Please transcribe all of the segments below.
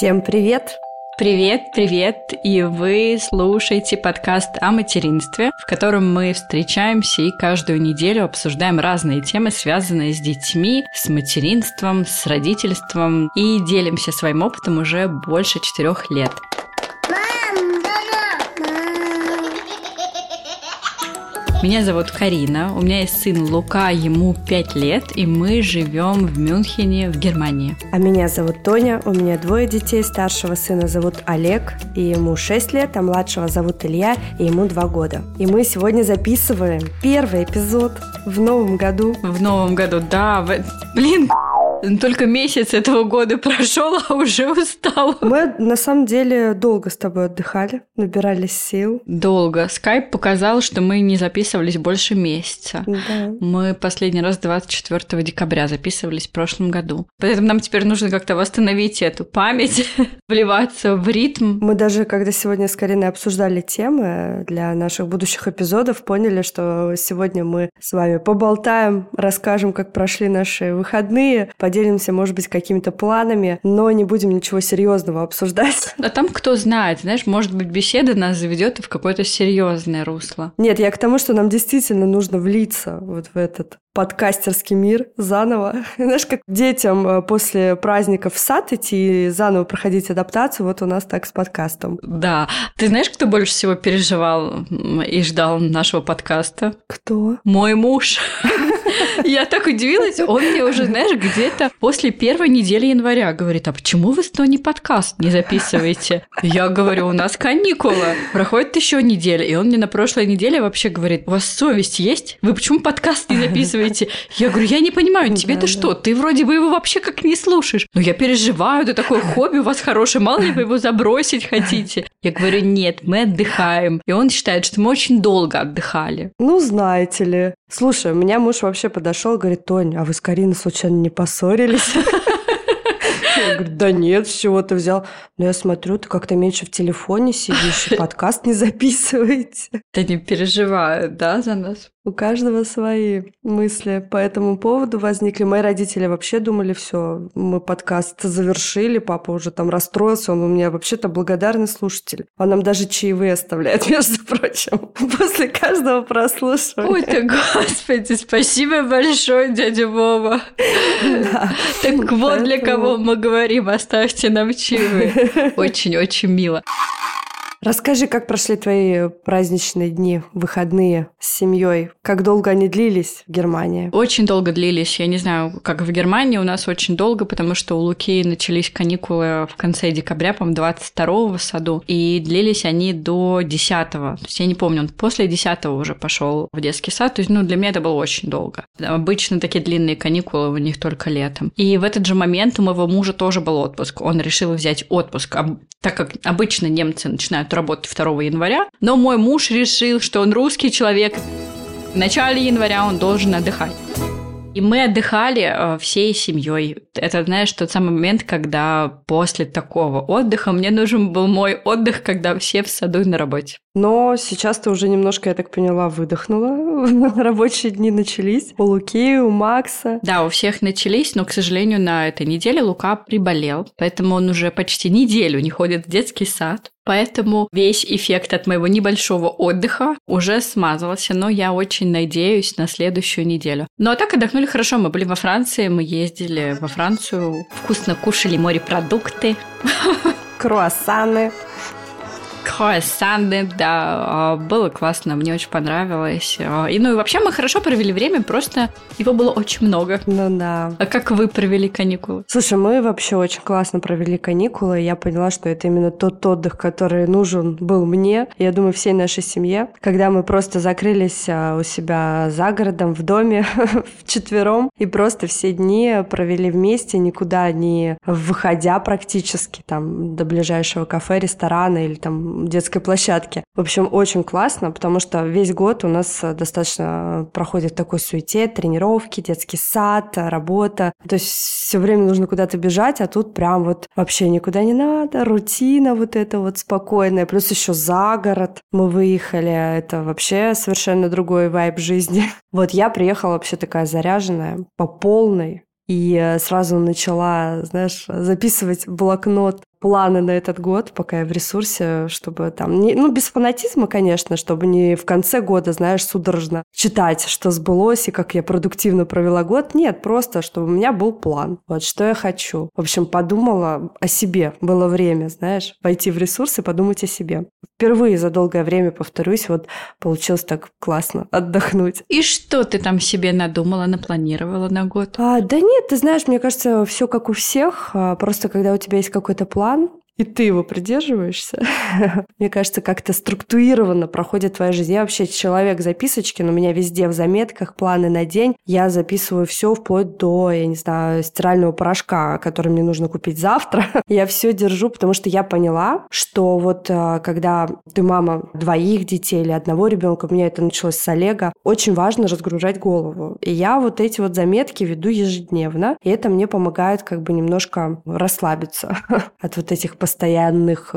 Всем привет! Привет, привет! И вы слушаете подкаст о материнстве, в котором мы встречаемся и каждую неделю обсуждаем разные темы, связанные с детьми, с материнством, с родительством и делимся своим опытом уже больше четырех лет. Меня зовут Карина, у меня есть сын Лука, ему 5 лет, и мы живем в Мюнхене, в Германии. А меня зовут Тоня, у меня двое детей, старшего сына зовут Олег, и ему 6 лет, а младшего зовут Илья, и ему 2 года. И мы сегодня записываем первый эпизод в новом году. В новом году, да. Блин, только месяц этого года прошел, а уже устал. Мы на самом деле долго с тобой отдыхали, набирались сил. Долго. Скайп показал, что мы не записывались больше месяца. Да. Мы последний раз 24 декабря записывались в прошлом году. Поэтому нам теперь нужно как-то восстановить эту память, вливаться в ритм. Мы даже, когда сегодня с Кариной обсуждали темы для наших будущих эпизодов, поняли, что сегодня мы с вами поболтаем, расскажем, как прошли наши выходные, поделимся, может быть, какими-то планами, но не будем ничего серьезного обсуждать. А там кто знает, знаешь, может быть, беседа нас заведет в какое-то серьезное русло. Нет, я к тому, что нам действительно нужно влиться вот в этот подкастерский мир заново. Знаешь, как детям э, после праздников в сад идти и заново проходить адаптацию, вот у нас так с подкастом. Да. Ты знаешь, кто больше всего переживал и ждал нашего подкаста? Кто? Мой муж. Я так удивилась, он мне уже, знаешь, где-то после первой недели января говорит, а почему вы снова не подкаст не записываете? Я говорю, у нас каникулы, проходит еще неделя, и он мне на прошлой неделе вообще говорит, у вас совесть есть? Вы почему подкаст не записываете? Я говорю, я не понимаю, тебе-то что? Ты вроде бы его вообще как не слушаешь. Ну, я переживаю, это такое хобби у вас хорошее, мало ли вы его забросить хотите. Я говорю, нет, мы отдыхаем. И он считает, что мы очень долго отдыхали. Ну, знаете ли. Слушай, у меня муж вообще подошел говорит, Тонь, а вы с Кариной случайно не поссорились? Я говорю, да нет, с чего ты взял? Но я смотрю, ты как-то меньше в телефоне сидишь, и подкаст не записываете. Ты не переживают, да, за нас? У каждого свои мысли по этому поводу возникли. Мои родители вообще думали, все, мы подкаст завершили, папа уже там расстроился, он у меня вообще-то благодарный слушатель. Он нам даже чаевые оставляет, между прочим, после каждого прослушивания. Ой ты, господи, спасибо большое, дядя Вова. Так вот для кого мы говорим, оставьте нам чаевые. Очень-очень мило. Расскажи, как прошли твои праздничные дни, выходные с семьей? Как долго они длились в Германии? Очень долго длились. Я не знаю, как в Германии у нас очень долго, потому что у Луки начались каникулы в конце декабря, по-моему, 22 в саду, и длились они до 10 -го. То есть я не помню, он после 10 уже пошел в детский сад. То есть, ну, для меня это было очень долго. Обычно такие длинные каникулы у них только летом. И в этот же момент у моего мужа тоже был отпуск. Он решил взять отпуск, так как обычно немцы начинают начинают работать 2 января, но мой муж решил, что он русский человек. В начале января он должен отдыхать. И мы отдыхали э, всей семьей. Это, знаешь, тот самый момент, когда после такого отдыха мне нужен был мой отдых, когда все в саду и на работе. Но сейчас ты уже немножко, я так поняла, выдохнула. Рабочие дни начались. У Луки, у Макса. Да, у всех начались, но, к сожалению, на этой неделе Лука приболел. Поэтому он уже почти неделю не ходит в детский сад. Поэтому весь эффект от моего небольшого отдыха уже смазался, но я очень надеюсь на следующую неделю. Ну а так отдохнули хорошо. Мы были во Франции, мы ездили во Францию, вкусно кушали морепродукты. Круассаны. Круассаны, да, а, было классно, мне очень понравилось. А, и ну и вообще мы хорошо провели время, просто его было очень много. Ну да. А как вы провели каникулы? Слушай, мы вообще очень классно провели каникулы. Я поняла, что это именно тот отдых, который нужен был мне. Я думаю, всей нашей семье. Когда мы просто закрылись а, у себя за городом, в доме, в четвером, и просто все дни провели вместе, никуда не выходя практически там до ближайшего кафе, ресторана или там детской площадке. В общем, очень классно, потому что весь год у нас достаточно проходит такой суете, тренировки, детский сад, работа. То есть все время нужно куда-то бежать, а тут прям вот вообще никуда не надо, рутина вот эта вот спокойная, плюс еще за город мы выехали, это вообще совершенно другой вайб жизни. Вот я приехала вообще такая заряженная, по полной, и сразу начала, знаешь, записывать блокнот планы на этот год, пока я в ресурсе, чтобы там... Не, ну, без фанатизма, конечно, чтобы не в конце года, знаешь, судорожно читать, что сбылось и как я продуктивно провела год. Нет, просто, чтобы у меня был план. Вот что я хочу. В общем, подумала о себе. Было время, знаешь, пойти в ресурс и подумать о себе. Впервые за долгое время, повторюсь, вот получилось так классно отдохнуть. И что ты там себе надумала, напланировала на год? А, да нет, ты знаешь, мне кажется, все как у всех. А, просто когда у тебя есть какой-то план, Ohren и ты его придерживаешься, мне кажется, как-то структурированно проходит твоя жизнь. Я вообще человек записочки, но у меня везде в заметках планы на день. Я записываю все вплоть до, я не знаю, стирального порошка, который мне нужно купить завтра. я все держу, потому что я поняла, что вот а, когда ты мама двоих детей или одного ребенка, у меня это началось с Олега, очень важно разгружать голову. И я вот эти вот заметки веду ежедневно, и это мне помогает как бы немножко расслабиться от вот этих постоянных,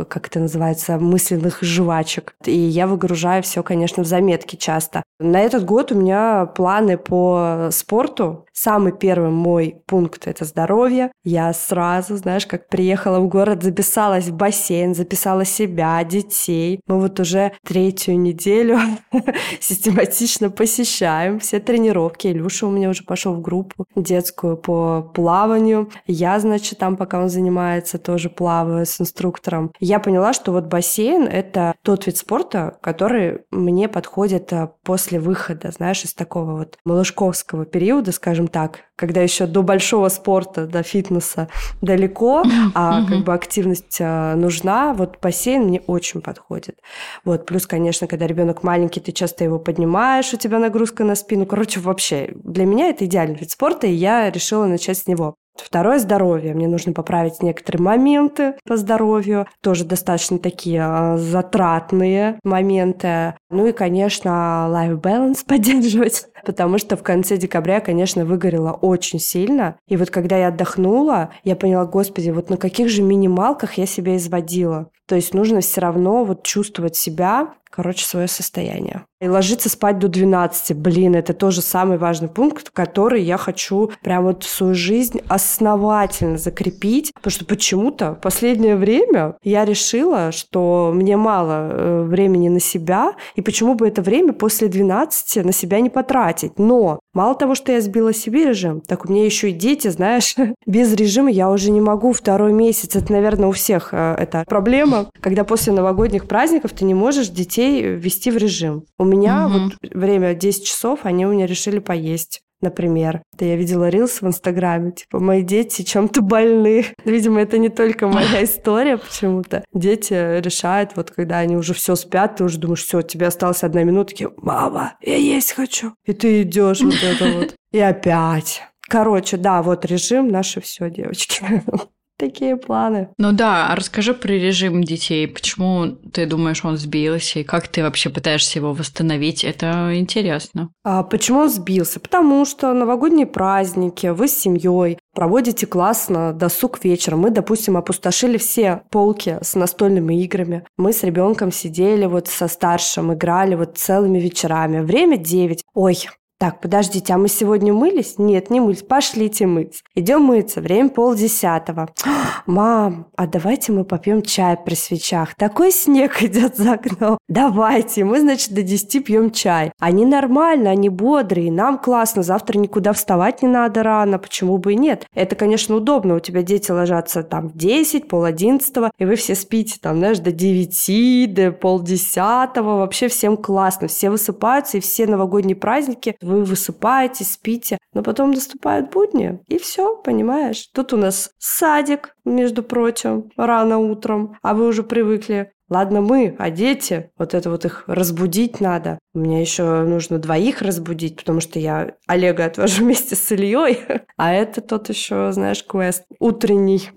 как это называется, мысленных жвачек. И я выгружаю все, конечно, в заметки часто. На этот год у меня планы по спорту. Самый первый мой пункт – это здоровье. Я сразу, знаешь, как приехала в город, записалась в бассейн, записала себя, детей. Мы вот уже третью неделю систематично посещаем все тренировки. Илюша у меня уже пошел в группу детскую по плаванию. Я, значит, там, пока он занимается, тоже плаваю с инструктором. Я поняла, что вот бассейн – это тот вид спорта, который мне подходит э, после выхода, знаешь, из такого вот малышковского периода, скажем скажем так, когда еще до большого спорта, до фитнеса далеко, а как бы активность а, нужна, вот бассейн мне очень подходит. Вот, плюс, конечно, когда ребенок маленький, ты часто его поднимаешь, у тебя нагрузка на спину. Короче, вообще, для меня это идеальный вид спорта, и я решила начать с него. Второе – здоровье. Мне нужно поправить некоторые моменты по здоровью, тоже достаточно такие а, затратные моменты. Ну и, конечно, life balance поддерживать, потому что в конце декабря, конечно, выгорела очень сильно. И вот когда я отдохнула, я поняла, господи, вот на каких же минималках я себя изводила. То есть нужно все равно вот чувствовать себя, короче, свое состояние. И ложиться спать до 12. Блин, это тоже самый важный пункт, который я хочу прям вот в свою жизнь основательно закрепить. Потому что почему-то в последнее время я решила, что мне мало э, времени на себя, и почему бы это время после 12 на себя не потратить. Но мало того, что я сбила себе режим, так у меня еще и дети, знаешь, без режима я уже не могу второй месяц. Это, наверное, у всех э, это проблема, когда после новогодних праздников ты не можешь детей ввести в режим. У меня угу. вот время 10 часов, они у меня решили поесть например. Да я видела рилс в Инстаграме, типа, мои дети чем-то больны. Видимо, это не только моя история почему-то. Дети решают, вот когда они уже все спят, ты уже думаешь, все, тебе осталась одна минута, такие, мама, я есть хочу. И ты идешь вот это вот. И опять. Короче, да, вот режим наше все, девочки. такие планы. Ну да, а расскажи про режим детей. Почему ты думаешь, он сбился, и как ты вообще пытаешься его восстановить? Это интересно. А почему он сбился? Потому что новогодние праздники, вы с семьей проводите классно досуг вечером. Мы, допустим, опустошили все полки с настольными играми. Мы с ребенком сидели вот со старшим, играли вот целыми вечерами. Время 9. Ой, так, подождите, а мы сегодня мылись? Нет, не мылись. Пошлите мыться. Идем мыться. Время полдесятого. Мам, а давайте мы попьем чай при свечах. Такой снег идет за окном. Давайте. Мы, значит, до десяти пьем чай. Они нормально, они бодрые. Нам классно. Завтра никуда вставать не надо рано. Почему бы и нет? Это, конечно, удобно. У тебя дети ложатся там в 10, пол одиннадцатого, и вы все спите там, знаешь, до девяти, до полдесятого. Вообще всем классно. Все высыпаются, и все новогодние праздники вы высыпаетесь, спите, но потом наступают будни, и все, понимаешь? Тут у нас садик, между прочим, рано утром, а вы уже привыкли Ладно мы, а дети, вот это вот их разбудить надо. Мне еще нужно двоих разбудить, потому что я Олега отвожу вместе с Ильей, а это тот еще, знаешь, квест утренний.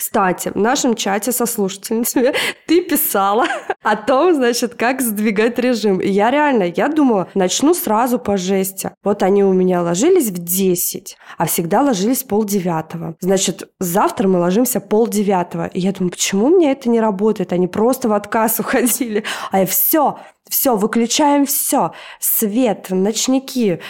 Кстати, в нашем чате со слушательницами ты писала о том, значит, как сдвигать режим. И я реально, я думала, начну сразу по жести. Вот они у меня ложились в 10, а всегда ложились полдевятого. Значит, завтра мы ложимся полдевятого. И я думаю, почему мне это не работает? Они просто в отказ уходили. А я все, Все, выключаем все. Свет, ночники.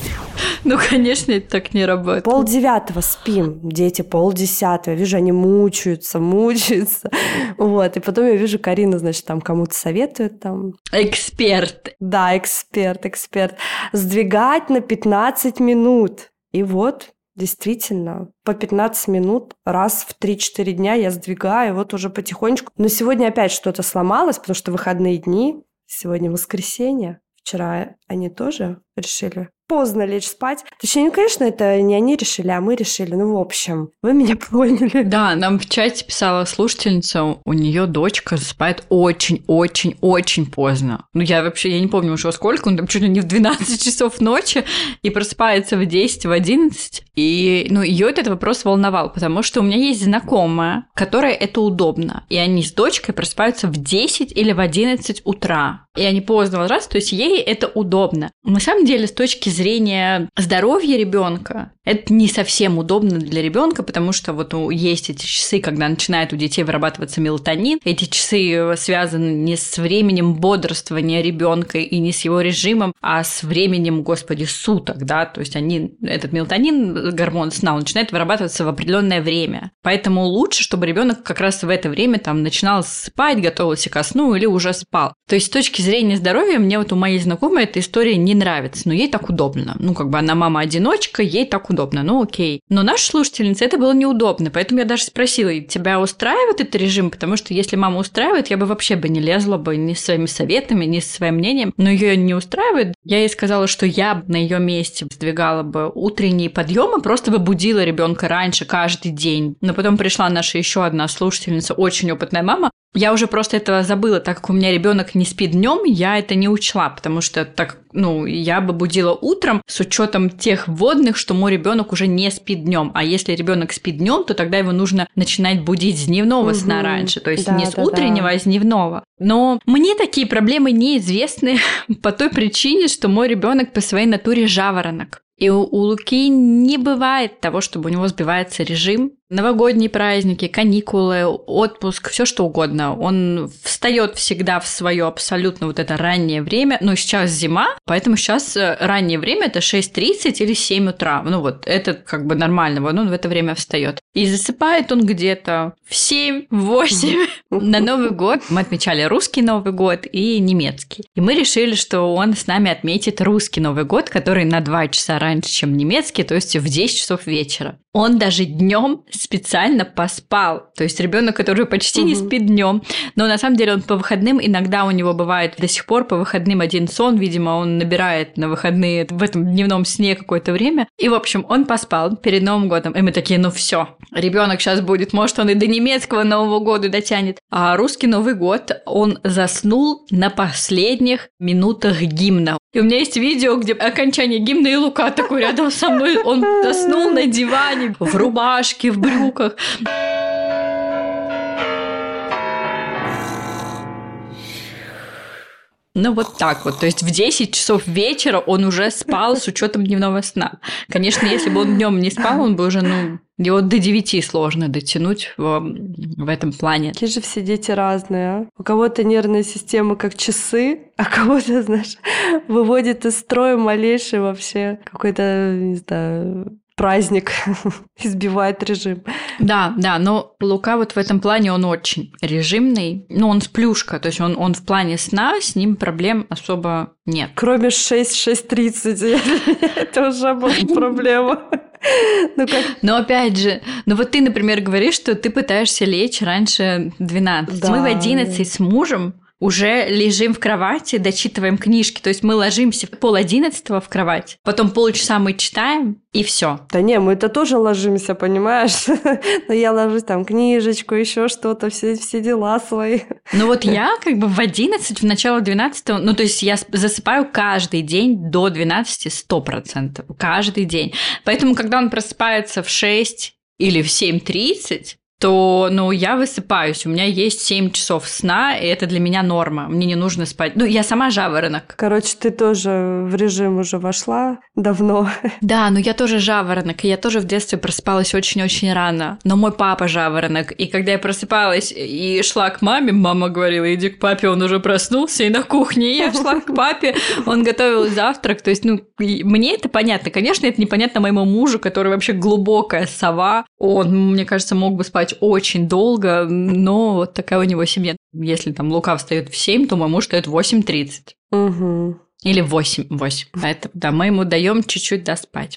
Ну, конечно, это так не работает. Пол девятого спим, дети пол десятого. Вижу, они мучаются, мучаются. Вот, и потом я вижу, Карина, значит, там кому-то советует там. Эксперт. Да, эксперт, эксперт. Сдвигать на 15 минут. И вот, Действительно, по 15 минут раз в 3-4 дня я сдвигаю, вот уже потихонечку. Но сегодня опять что-то сломалось, потому что выходные дни, сегодня воскресенье. Вчера они тоже решили поздно лечь спать. Точнее, ну, конечно, это не они решили, а мы решили. Ну, в общем, вы меня поняли. Да, нам в чате писала слушательница, у нее дочка засыпает очень-очень-очень поздно. Ну, я вообще, я не помню уже сколько, он там чуть ли не в 12 часов ночи и просыпается в 10, в 11. И, ну, ее этот вопрос волновал, потому что у меня есть знакомая, которая это удобно. И они с дочкой просыпаются в 10 или в 11 утра. И они поздно раз, то есть ей это удобно. На самом деле, с точки зрения здоровья ребенка, это не совсем удобно для ребенка, потому что вот есть эти часы, когда начинает у детей вырабатываться мелатонин. Эти часы связаны не с временем бодрствования ребенка и не с его режимом, а с временем, господи, суток, да, то есть они, этот мелатонин, гормон сна, он начинает вырабатываться в определенное время. Поэтому лучше, чтобы ребенок как раз в это время там начинал спать, готовился ко сну или уже спал. То есть с точки зрения здоровья мне вот у моей знакомой эта история не нравится, но ей так удобно. Ну, как бы она мама-одиночка, ей так удобно, ну окей. Но наша слушательница это было неудобно, поэтому я даже спросила, тебя устраивает этот режим? Потому что если мама устраивает, я бы вообще бы не лезла бы ни с своими советами, ни со своим мнением, но ее не устраивает. Я ей сказала, что я на ее месте сдвигала бы утренние подъемы, просто бы будила ребенка раньше каждый день. Но потом пришла наша еще одна слушательница, очень опытная мама, я уже просто этого забыла, так как у меня ребенок не спит днем, я это не учла, потому что так, ну, я бы будила утром с учетом тех водных, что мой ребенок уже не спит днем. А если ребенок спит днем, то тогда его нужно начинать будить с дневного угу. сна раньше, то есть да, не с да, утреннего, да. а с дневного. Но мне такие проблемы неизвестны по той причине, что мой ребенок по своей натуре жаворонок. И у, у Луки не бывает того, чтобы у него сбивается режим, новогодние праздники, каникулы, отпуск, все что угодно. Он встает всегда в свое абсолютно вот это раннее время. Но сейчас зима, поэтому сейчас э, раннее время это 6.30 или 7 утра. Ну вот, это как бы нормально, вот он в это время встает. И засыпает он где-то в 7-8 на Новый год. Мы отмечали русский Новый год и немецкий. И мы решили, что он с нами отметит русский Новый год, который на 2 часа раньше, чем немецкий, то есть в 10 часов вечера. Он даже днем специально поспал. То есть ребенок, который почти угу. не спит днем, но на самом деле он по выходным иногда у него бывает до сих пор по выходным один сон, видимо, он набирает на выходные в этом дневном сне какое-то время. И в общем, он поспал перед Новым годом, и мы такие, ну все, ребенок сейчас будет, может он и до немецкого Нового года дотянет. А русский Новый год он заснул на последних минутах гимна. И у меня есть видео, где окончание гимна и Лука такой рядом со мной, он заснул на диване в рубашке, в брюках. Ну вот так вот. То есть в 10 часов вечера он уже спал с учетом дневного сна. Конечно, если бы он днем не спал, он бы уже, ну, его до 9 сложно дотянуть в, в этом плане. Какие же все дети разные, а? У кого-то нервная система как часы, а кого-то, знаешь, выводит из строя малейший вообще какой-то, не знаю, праздник, избивает режим. Да, да, но Лука вот в этом плане он очень режимный. Ну, он сплюшка, то есть он, он в плане сна, с ним проблем особо нет. Кроме 6-6.30, это уже была проблема. Ну, как... Но опять же, ну вот ты, например, говоришь, что ты пытаешься лечь раньше 12. Да. Мы в 11 с мужем уже лежим в кровати, дочитываем книжки. То есть мы ложимся в пол одиннадцатого в кровать, потом полчаса мы читаем, и все. Да не, мы это тоже ложимся, понимаешь? Но я ложусь там книжечку, еще что-то, все, все дела свои. Ну вот я как бы в 11, в начало 12, ну то есть я засыпаю каждый день до 12 100%. Каждый день. Поэтому, когда он просыпается в 6 или в 7.30, то, ну, я высыпаюсь. У меня есть 7 часов сна, и это для меня норма. Мне не нужно спать. Ну, я сама жаворонок. Короче, ты тоже в режим уже вошла давно. Да, но я тоже жаворонок, и я тоже в детстве просыпалась очень-очень рано. Но мой папа жаворонок, и когда я просыпалась и шла к маме, мама говорила, иди к папе, он уже проснулся, и на кухне. И я шла к папе, он готовил завтрак. То есть, ну, мне это понятно. Конечно, это непонятно моему мужу, который вообще глубокая сова. Он, мне кажется, мог бы спать очень долго, но вот такая у него семья. Если там Лука встает в 7, то мой муж встает в 8.30. Угу. Или 8, 8. Это, да, мы ему даем чуть-чуть доспать.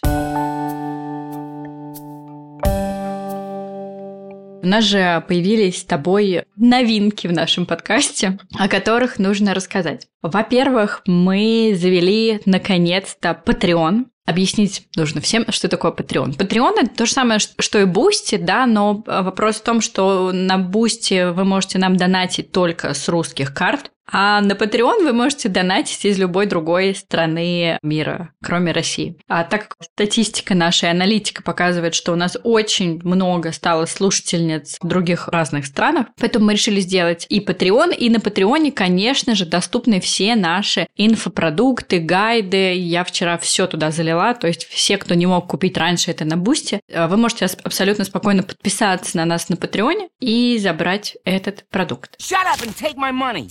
У нас же появились с тобой новинки в нашем подкасте, о которых нужно рассказать. Во-первых, мы завели наконец-то Patreon. Объяснить нужно всем, что такое Patreon. Patreon это то же самое, что и Boosty, да, но вопрос в том, что на Boosty вы можете нам донатить только с русских карт, а на Patreon вы можете донатить из любой другой страны мира, кроме России. А так как статистика нашей аналитика показывает, что у нас очень много стало слушательниц в других разных странах, поэтому мы решили сделать и Patreon, и на Patreon, конечно же, доступны все наши инфопродукты, гайды. Я вчера все туда залила, то есть все, кто не мог купить раньше это на Бусте, э, вы можете абсолютно спокойно подписаться на нас на Патреоне и забрать этот продукт. Shut up and take my money.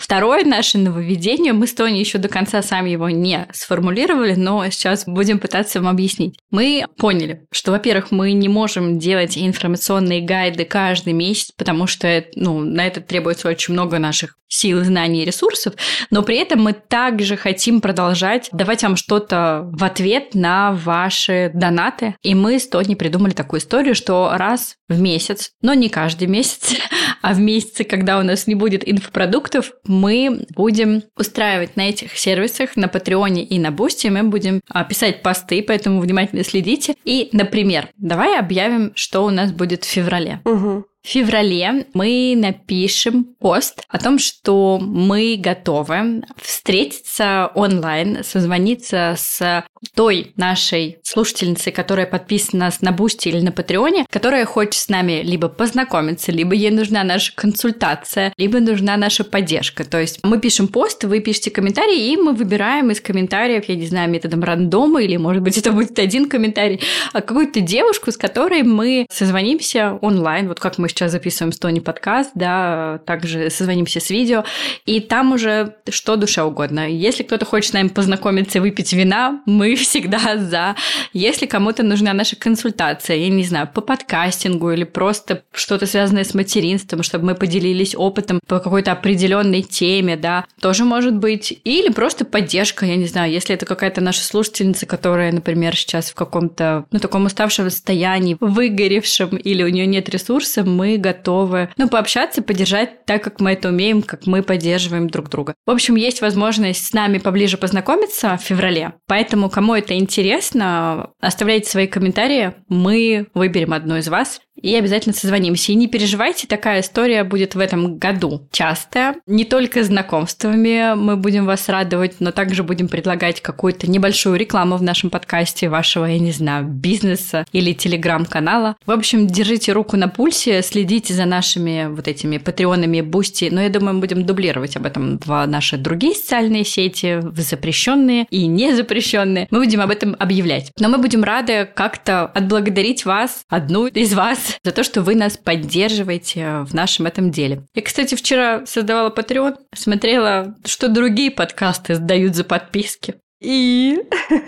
Второе наше нововведение, мы с Тони еще до конца сами его не сформулировали, но сейчас будем пытаться вам объяснить. Мы поняли, что, во-первых, мы не можем делать информационные гайды каждый месяц, потому что ну, на это требуется очень много наших сил, знаний и ресурсов, но при этом мы также хотим продолжать давать вам что-то в ответ на ваши донаты. И мы с Тони придумали такую историю, что раз в месяц, но не каждый месяц, а в месяце, когда у нас не будет инфопродуктов, мы будем устраивать на этих сервисах, на Patreon е и на Boosty, мы будем а, писать посты, поэтому внимательно следите. И, например, давай объявим, что у нас будет в феврале. Угу. Феврале мы напишем пост о том, что мы готовы встретиться онлайн, созвониться с той нашей слушательницей, которая подписана на Boosty или на Patreon е, которая хочет с нами либо познакомиться, либо ей нужна наша консультация, либо нужна наша поддержка. То есть мы пишем пост, вы пишете комментарии, и мы выбираем из комментариев, я не знаю, методом рандома, или, может быть, это будет один комментарий, а какую-то девушку, с которой мы созвонимся онлайн, вот как мы сейчас записываем с Тони подкаст, да, также созвонимся с видео, и там уже что душе угодно. Если кто-то хочет с нами познакомиться и выпить вина, мы всегда за. Если кому-то нужна наша консультация, я не знаю, по подкастингу или просто что-то связанное с материнством, чтобы мы поделились опытом по какой-то определенной теме, да, тоже может быть. Или просто поддержка, я не знаю, если это какая-то наша слушательница, которая, например, сейчас в каком-то, ну, таком уставшем состоянии, выгоревшем, или у нее нет ресурсов, мы мы готовы, ну, пообщаться, поддержать так, как мы это умеем, как мы поддерживаем друг друга. В общем, есть возможность с нами поближе познакомиться в феврале, поэтому, кому это интересно, оставляйте свои комментарии, мы выберем одну из вас и обязательно созвонимся. И не переживайте, такая история будет в этом году частая. Не только знакомствами мы будем вас радовать, но также будем предлагать какую-то небольшую рекламу в нашем подкасте вашего, я не знаю, бизнеса или телеграм-канала. В общем, держите руку на пульсе, следите за нашими вот этими Patreon ами, Boosty. Но я думаю, мы будем дублировать об этом в наши другие социальные сети, в запрещенные и незапрещенные. Мы будем об этом объявлять. Но мы будем рады как-то отблагодарить вас, одну из вас, за то, что вы нас поддерживаете в нашем этом деле. Я, кстати, вчера создавала Patreon, смотрела, что другие подкасты дают за подписки. И...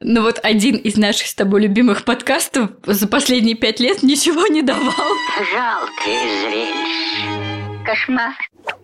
Ну вот один из наших с тобой любимых подкастов за последние пять лет ничего не давал. Жалкое зрелище. Кошмар.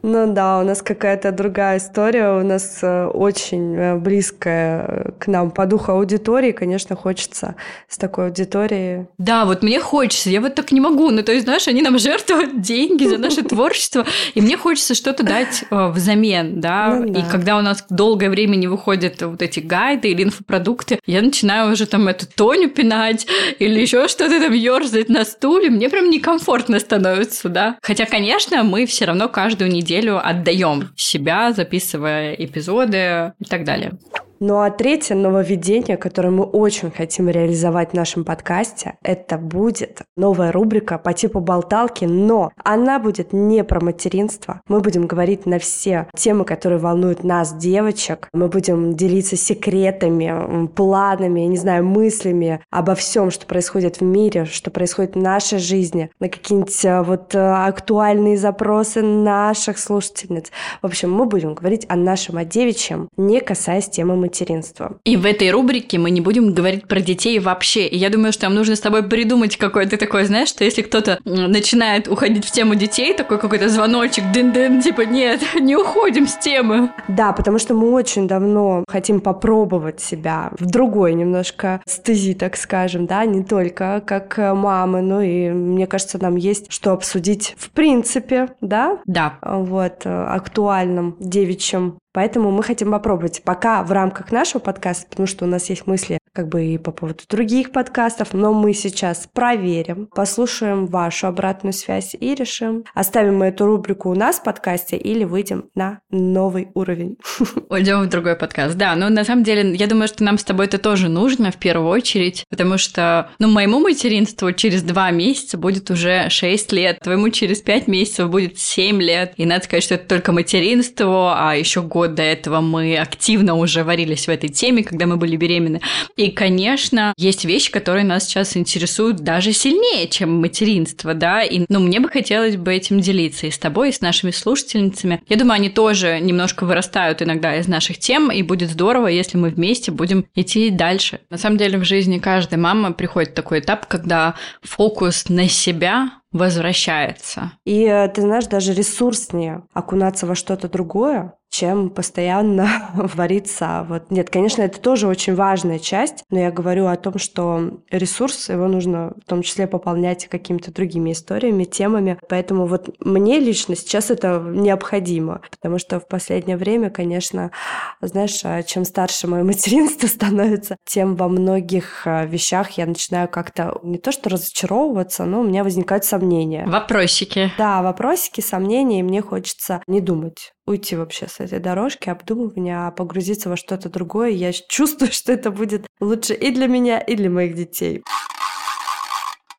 Ну да, у нас какая-то другая история, у нас э, очень э, близкая э, к нам по духу аудитории, конечно, хочется с такой аудиторией. Да, вот мне хочется, я вот так не могу, ну то есть, знаешь, они нам жертвуют деньги за наше творчество, и мне хочется что-то дать взамен, да, ну, да. и когда у нас долгое время не выходят вот эти гайды или инфопродукты, я начинаю уже там эту Тоню пинать или еще что-то там ерзать на стуле, мне прям некомфортно становится, да. Хотя, конечно, мы все равно каждую неделю отдаем себя, записывая эпизоды и так далее. Ну а третье нововведение, которое мы очень хотим реализовать в нашем подкасте, это будет новая рубрика по типу болталки, но она будет не про материнство. Мы будем говорить на все темы, которые волнуют нас, девочек. Мы будем делиться секретами, планами, не знаю, мыслями обо всем, что происходит в мире, что происходит в нашей жизни, на какие-нибудь э, вот э, актуальные запросы наших слушательниц. В общем, мы будем говорить о нашем, о девичьем, не касаясь темы материнства. И в этой рубрике мы не будем говорить про детей вообще. И я думаю, что нам нужно с тобой придумать какое-то такое, знаешь, что если кто-то начинает уходить в тему детей, такой какой-то звоночек, дын-дын, типа, нет, не уходим с темы. Да, потому что мы очень давно хотим попробовать себя в другой немножко стези, так скажем, да, не только как мамы, но и, мне кажется, нам есть что обсудить в принципе, да? Да. Вот, актуальном девичьем Поэтому мы хотим попробовать. Пока в рамках нашего подкаста, потому что у нас есть мысли как бы и по поводу других подкастов, но мы сейчас проверим, послушаем вашу обратную связь и решим, оставим мы эту рубрику у нас в подкасте или выйдем на новый уровень. Уйдем в другой подкаст. Да, но на самом деле, я думаю, что нам с тобой это тоже нужно в первую очередь, потому что, ну, моему материнству через два месяца будет уже 6 лет, твоему через 5 месяцев будет 7 лет. И надо сказать, что это только материнство, а еще год до этого мы активно уже варились в этой теме, когда мы были беременны. И, конечно, есть вещи, которые нас сейчас интересуют даже сильнее, чем материнство, да, и, ну, мне бы хотелось бы этим делиться и с тобой, и с нашими слушательницами. Я думаю, они тоже немножко вырастают иногда из наших тем, и будет здорово, если мы вместе будем идти дальше. На самом деле в жизни каждой мамы приходит такой этап, когда фокус на себя возвращается. И э, ты знаешь, даже ресурснее окунаться во что-то другое, чем постоянно вариться. Вот. Нет, конечно, это тоже очень важная часть, но я говорю о том, что ресурс, его нужно в том числе пополнять какими-то другими историями, темами. Поэтому вот мне лично сейчас это необходимо, потому что в последнее время, конечно, знаешь, а чем старше мое материнство становится, тем во многих а, вещах я начинаю как-то не то что разочаровываться, но у меня возникают сомнения. Вопросики. Да, вопросики, сомнения, и мне хочется не думать уйти вообще с этой дорожки обдумывания, а погрузиться во что-то другое. Я чувствую, что это будет лучше и для меня, и для моих детей.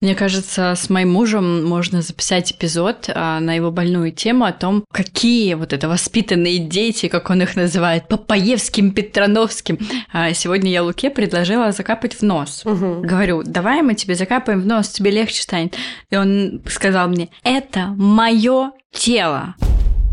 Мне кажется, с моим мужем можно записать эпизод а, на его больную тему о том, какие вот это воспитанные дети, как он их называет, Папаевским, Петрановским. А сегодня я Луке предложила закапать в нос. Угу. Говорю, давай мы тебе закапаем в нос, тебе легче станет. И он сказал мне, это мое тело.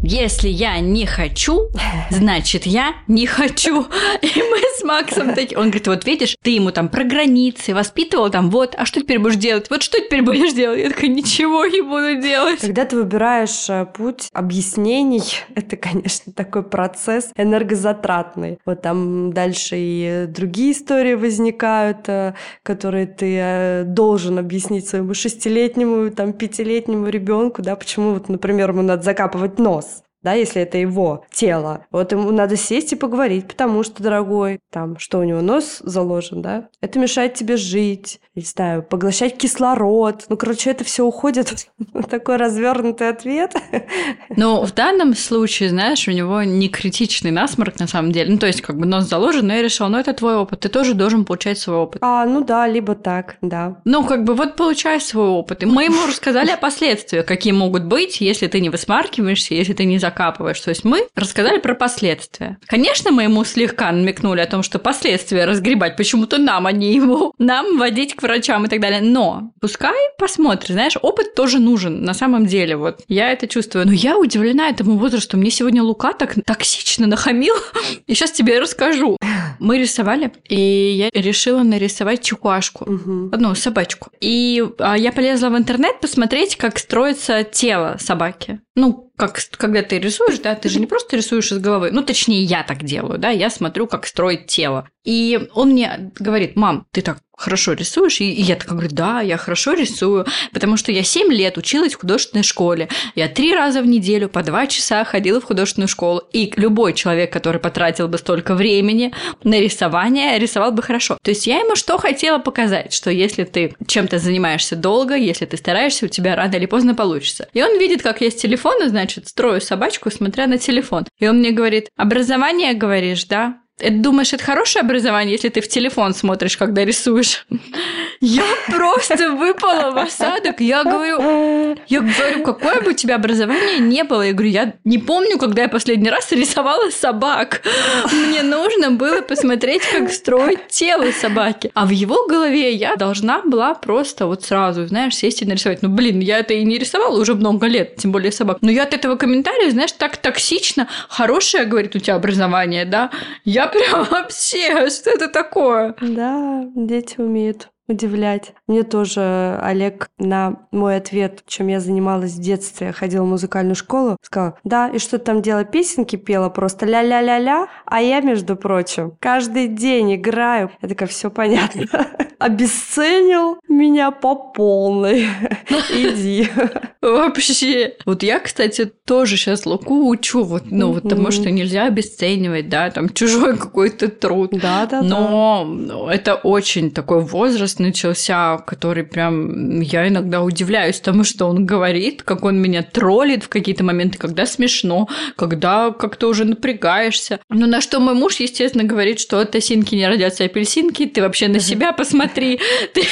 Если я не хочу, значит, я не хочу. И мы с Максом такие... Он говорит, вот видишь, ты ему там про границы воспитывал, там, вот, а что теперь будешь делать? Вот что теперь будешь делать? Я такая, ничего не буду делать. Когда ты выбираешь э, путь объяснений, это, конечно, такой процесс энергозатратный. Вот там дальше и другие истории возникают, э, которые ты э, должен объяснить своему шестилетнему, там, пятилетнему ребенку, да, почему, вот, например, ему надо закапывать нос да, если это его тело. Вот ему надо сесть и поговорить, потому что, дорогой, там, что у него нос заложен, да, это мешает тебе жить, не знаю, поглощать кислород. Ну, короче, это все уходит такой развернутый ответ. Но в данном случае, знаешь, у него не критичный насморк на самом деле. Ну, то есть, как бы нос заложен, но я решила, ну, это твой опыт, ты тоже должен получать свой опыт. А, ну да, либо так, да. Ну, как бы вот получай свой опыт. И мы ему рассказали о последствиях, какие могут быть, если ты не высмаркиваешься, если ты не закапываешь. То есть мы рассказали про последствия. Конечно, мы ему слегка намекнули о том, что последствия разгребать почему-то нам, а не ему. Нам водить к врачам и так далее. Но пускай посмотрит, знаешь, опыт тоже нужен на самом деле. Вот я это чувствую. Но я удивлена этому возрасту. Мне сегодня Лука так токсично нахамил. И сейчас тебе расскажу. Мы рисовали, и я решила нарисовать чукашку. Угу. Одну собачку. И а, я полезла в интернет посмотреть, как строится тело собаки. Ну, как когда ты рисуешь, да, ты же не просто рисуешь из головы. Ну, точнее, я так делаю, да, я смотрю, как строить тело. И он мне говорит, мам, ты так хорошо рисуешь? И я так говорю, да, я хорошо рисую, потому что я 7 лет училась в художественной школе. Я три раза в неделю по два часа ходила в художественную школу. И любой человек, который потратил бы столько времени на рисование, рисовал бы хорошо. То есть я ему что хотела показать, что если ты чем-то занимаешься долго, если ты стараешься, у тебя рано или поздно получится. И он видит, как я с телефона, значит, строю собачку, смотря на телефон. И он мне говорит, образование, говоришь, да? Это, думаешь, это хорошее образование, если ты в телефон смотришь, когда рисуешь? Я просто выпала в осадок. Я говорю, я говорю, какое бы у тебя образование не было. Я говорю, я не помню, когда я последний раз рисовала собак. Мне нужно было посмотреть, как строить тело собаки. А в его голове я должна была просто вот сразу, знаешь, сесть и нарисовать. Ну, блин, я это и не рисовала уже много лет, тем более собак. Но я от этого комментария, знаешь, так токсично. Хорошее, говорит, у тебя образование, да? Я прям вообще, что это такое? Да, дети умеют удивлять. Мне тоже Олег на мой ответ, чем я занималась в детстве, ходила в музыкальную школу, сказал, да, и что там делала, песенки пела просто ля-ля-ля-ля, а я, между прочим, каждый день играю. Я такая, все понятно. Обесценил меня по полной. Иди. Вообще. Вот я, кстати, тоже сейчас Луку учу, вот, ну, вот тому, что нельзя обесценивать, да, там, чужой какой-то труд. Да, да, Но это очень такой возраст начался, который прям я иногда удивляюсь тому, что он говорит, как он меня троллит в какие-то моменты, когда смешно, когда как-то уже напрягаешься. Ну, на что мой муж, естественно, говорит, что от осинки не родятся апельсинки, ты вообще на себя посмотри, ты,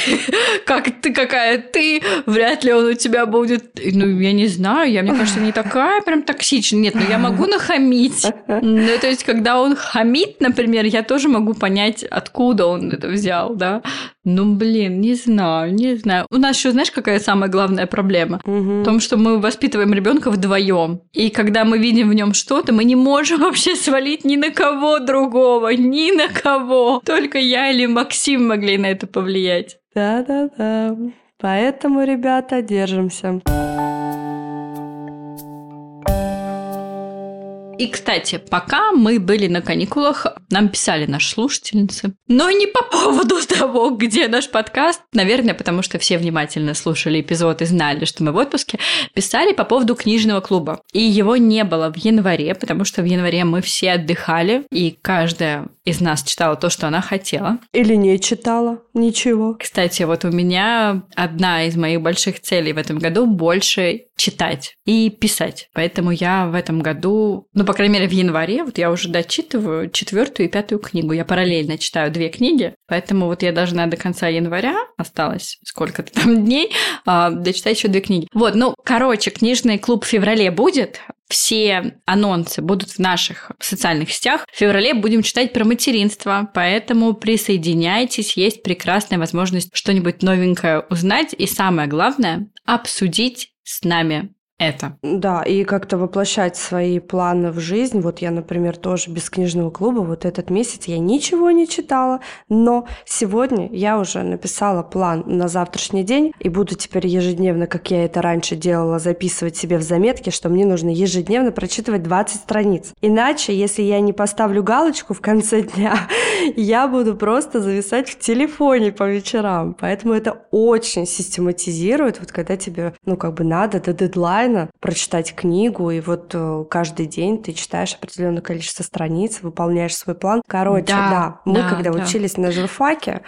как ты какая ты, вряд ли он у тебя будет ну, я не знаю, я, мне кажется, не такая прям токсичная. Нет, ну я могу нахамить. Ну, то есть, когда он хамит, например, я тоже могу понять, откуда он это взял, да. Ну, блин, не знаю, не знаю. У нас еще, знаешь, какая самая главная проблема? Угу. В том, что мы воспитываем ребенка вдвоем. И когда мы видим в нем что-то, мы не можем вообще свалить ни на кого другого, ни на кого. Только я или Максим могли на это повлиять. Да-да-да. Поэтому, ребята, держимся. И, кстати, пока мы были на каникулах, нам писали наши слушательницы. Но не по поводу того, где наш подкаст. Наверное, потому что все внимательно слушали эпизод и знали, что мы в отпуске. Писали по поводу книжного клуба. И его не было в январе, потому что в январе мы все отдыхали, и каждая из нас читала то, что она хотела. Или не читала ничего. Кстати, вот у меня одна из моих больших целей в этом году больше читать и писать. Поэтому я в этом году, ну, по крайней мере, в январе, вот я уже дочитываю четвертую и пятую книгу. Я параллельно читаю две книги, поэтому вот я должна до конца января, осталось сколько-то там дней, а, дочитать еще две книги. Вот, ну, короче, книжный клуб в феврале будет, все анонсы будут в наших социальных сетях. В феврале будем читать про материнство, поэтому присоединяйтесь, есть прекрасная возможность что-нибудь новенькое узнать и самое главное обсудить с нами это. Да, и как-то воплощать свои планы в жизнь. Вот я, например, тоже без книжного клуба вот этот месяц я ничего не читала, но сегодня я уже написала план на завтрашний день и буду теперь ежедневно, как я это раньше делала, записывать себе в заметке, что мне нужно ежедневно прочитывать 20 страниц. Иначе, если я не поставлю галочку в конце дня, я буду просто зависать в телефоне по вечерам. Поэтому это очень систематизирует, вот когда тебе, ну, как бы надо до дедлайна онлайна, прочитать книгу, и вот э, каждый день ты читаешь определенное количество страниц, выполняешь свой план. Короче, да, да мы да, когда да. учились на журфаке,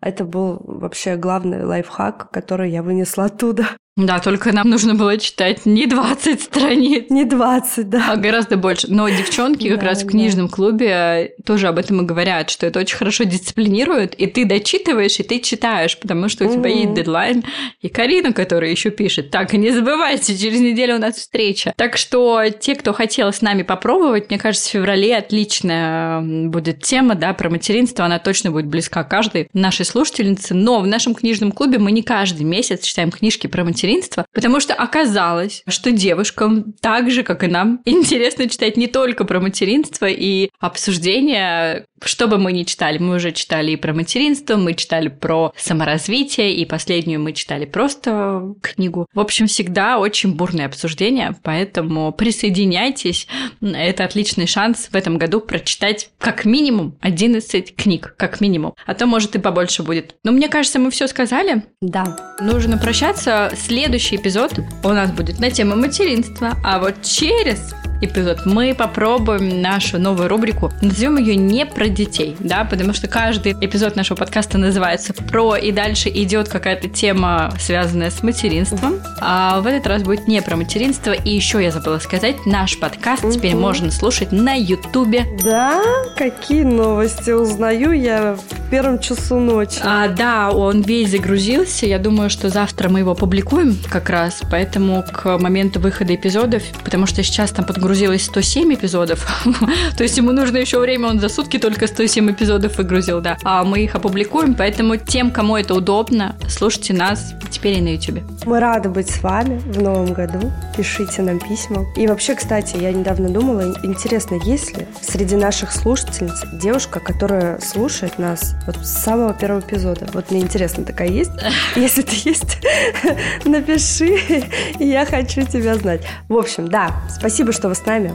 это был вообще главный лайфхак, который я вынесла оттуда. Да, только нам нужно было читать не 20 страниц. Не 20, да. А гораздо больше. Но девчонки как да, раз в книжном да. клубе тоже об этом и говорят, что это очень хорошо дисциплинирует, и ты дочитываешь, и ты читаешь, потому что у тебя есть дедлайн. И Карина, которая еще пишет, так, не забывайте, через неделю у нас встреча. Так что те, кто хотел с нами попробовать, мне кажется, в феврале отличная будет тема, да, про материнство, она точно будет близка каждой нашей слушательнице. Но в нашем книжном клубе мы не каждый месяц читаем книжки про материнство, материнства, потому что оказалось, что девушкам так же, как и нам, интересно читать не только про материнство и обсуждения, что бы мы ни читали. Мы уже читали и про материнство, мы читали про саморазвитие, и последнюю мы читали просто книгу. В общем, всегда очень бурное обсуждение, поэтому присоединяйтесь. Это отличный шанс в этом году прочитать как минимум 11 книг, как минимум. А то, может, и побольше будет. Но мне кажется, мы все сказали. Да. Нужно прощаться. Следующий эпизод у нас будет на тему материнства. А вот через эпизод мы попробуем нашу новую рубрику. Назовем ее не про детей, да, потому что каждый эпизод нашего подкаста называется про и дальше идет какая-то тема, связанная с материнством. А в этот раз будет не про материнство. И еще я забыла сказать, наш подкаст угу. теперь можно слушать на Ютубе. Да? Какие новости узнаю я в первом часу ночи. А, да, он весь загрузился. Я думаю, что завтра мы его публикуем как раз. Поэтому к моменту выхода эпизодов, потому что сейчас там подгрузилось 107 эпизодов, то есть ему нужно еще время, он за сутки только 107 эпизодов выгрузил, да. А мы их опубликуем, поэтому тем, кому это удобно, слушайте нас теперь и на YouTube. Мы рады быть с вами в новом году. Пишите нам письма. И вообще, кстати, я недавно думала, интересно, есть ли среди наших слушательниц девушка, которая слушает нас вот с самого первого эпизода? Вот мне интересно, такая есть? Если ты есть, напиши, я хочу тебя знать. В общем, да, спасибо, что вы с нами.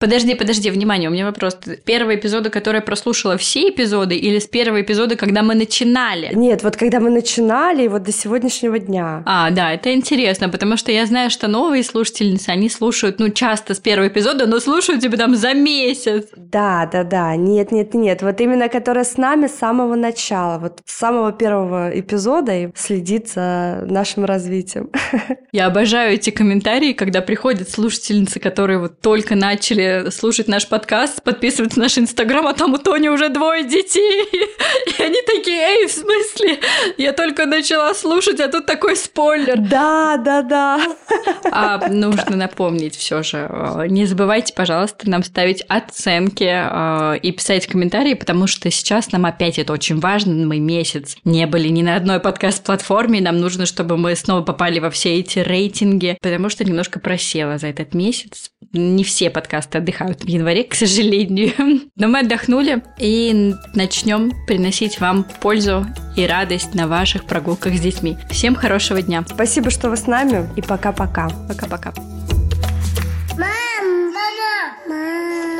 Подожди, подожди, внимание, у меня вопрос. Первого эпизода, который прослушала все эпизоды, или с первого эпизода, когда мы начинали? Нет, вот когда мы начинали, вот до сегодняшнего дня. А, да, это интересно, потому что я знаю, что новые слушательницы, они слушают, ну, часто с первого эпизода, но слушают тебя там за месяц. Да, да, да, нет, нет, нет, вот именно которая с нами с самого начала, вот с самого первого эпизода и следит за нашим развитием. Я обожаю эти комментарии, когда приходят слушательницы, которые вот только начали слушать наш подкаст, подписываться на наш инстаграм, а там у Тони уже двое детей. И они такие, эй, в смысле? Я только начала слушать, а тут такой спойлер. Да, да, да. А нужно напомнить все же. Э, не забывайте, пожалуйста, нам ставить оценки э, и писать комментарии, потому что сейчас нам опять это очень важно. Мы месяц не были ни на одной подкаст-платформе. Нам нужно, чтобы мы снова попали во все эти рейтинги, потому что немножко просела за этот месяц. Не все подкасты отдыхают в январе, к сожалению. Но мы отдохнули и начнем приносить вам пользу и радость на ваших прогулках с детьми. Всем хорошего дня. Спасибо, что вы с нами, и пока-пока. Пока-пока. Мам, мама, мам.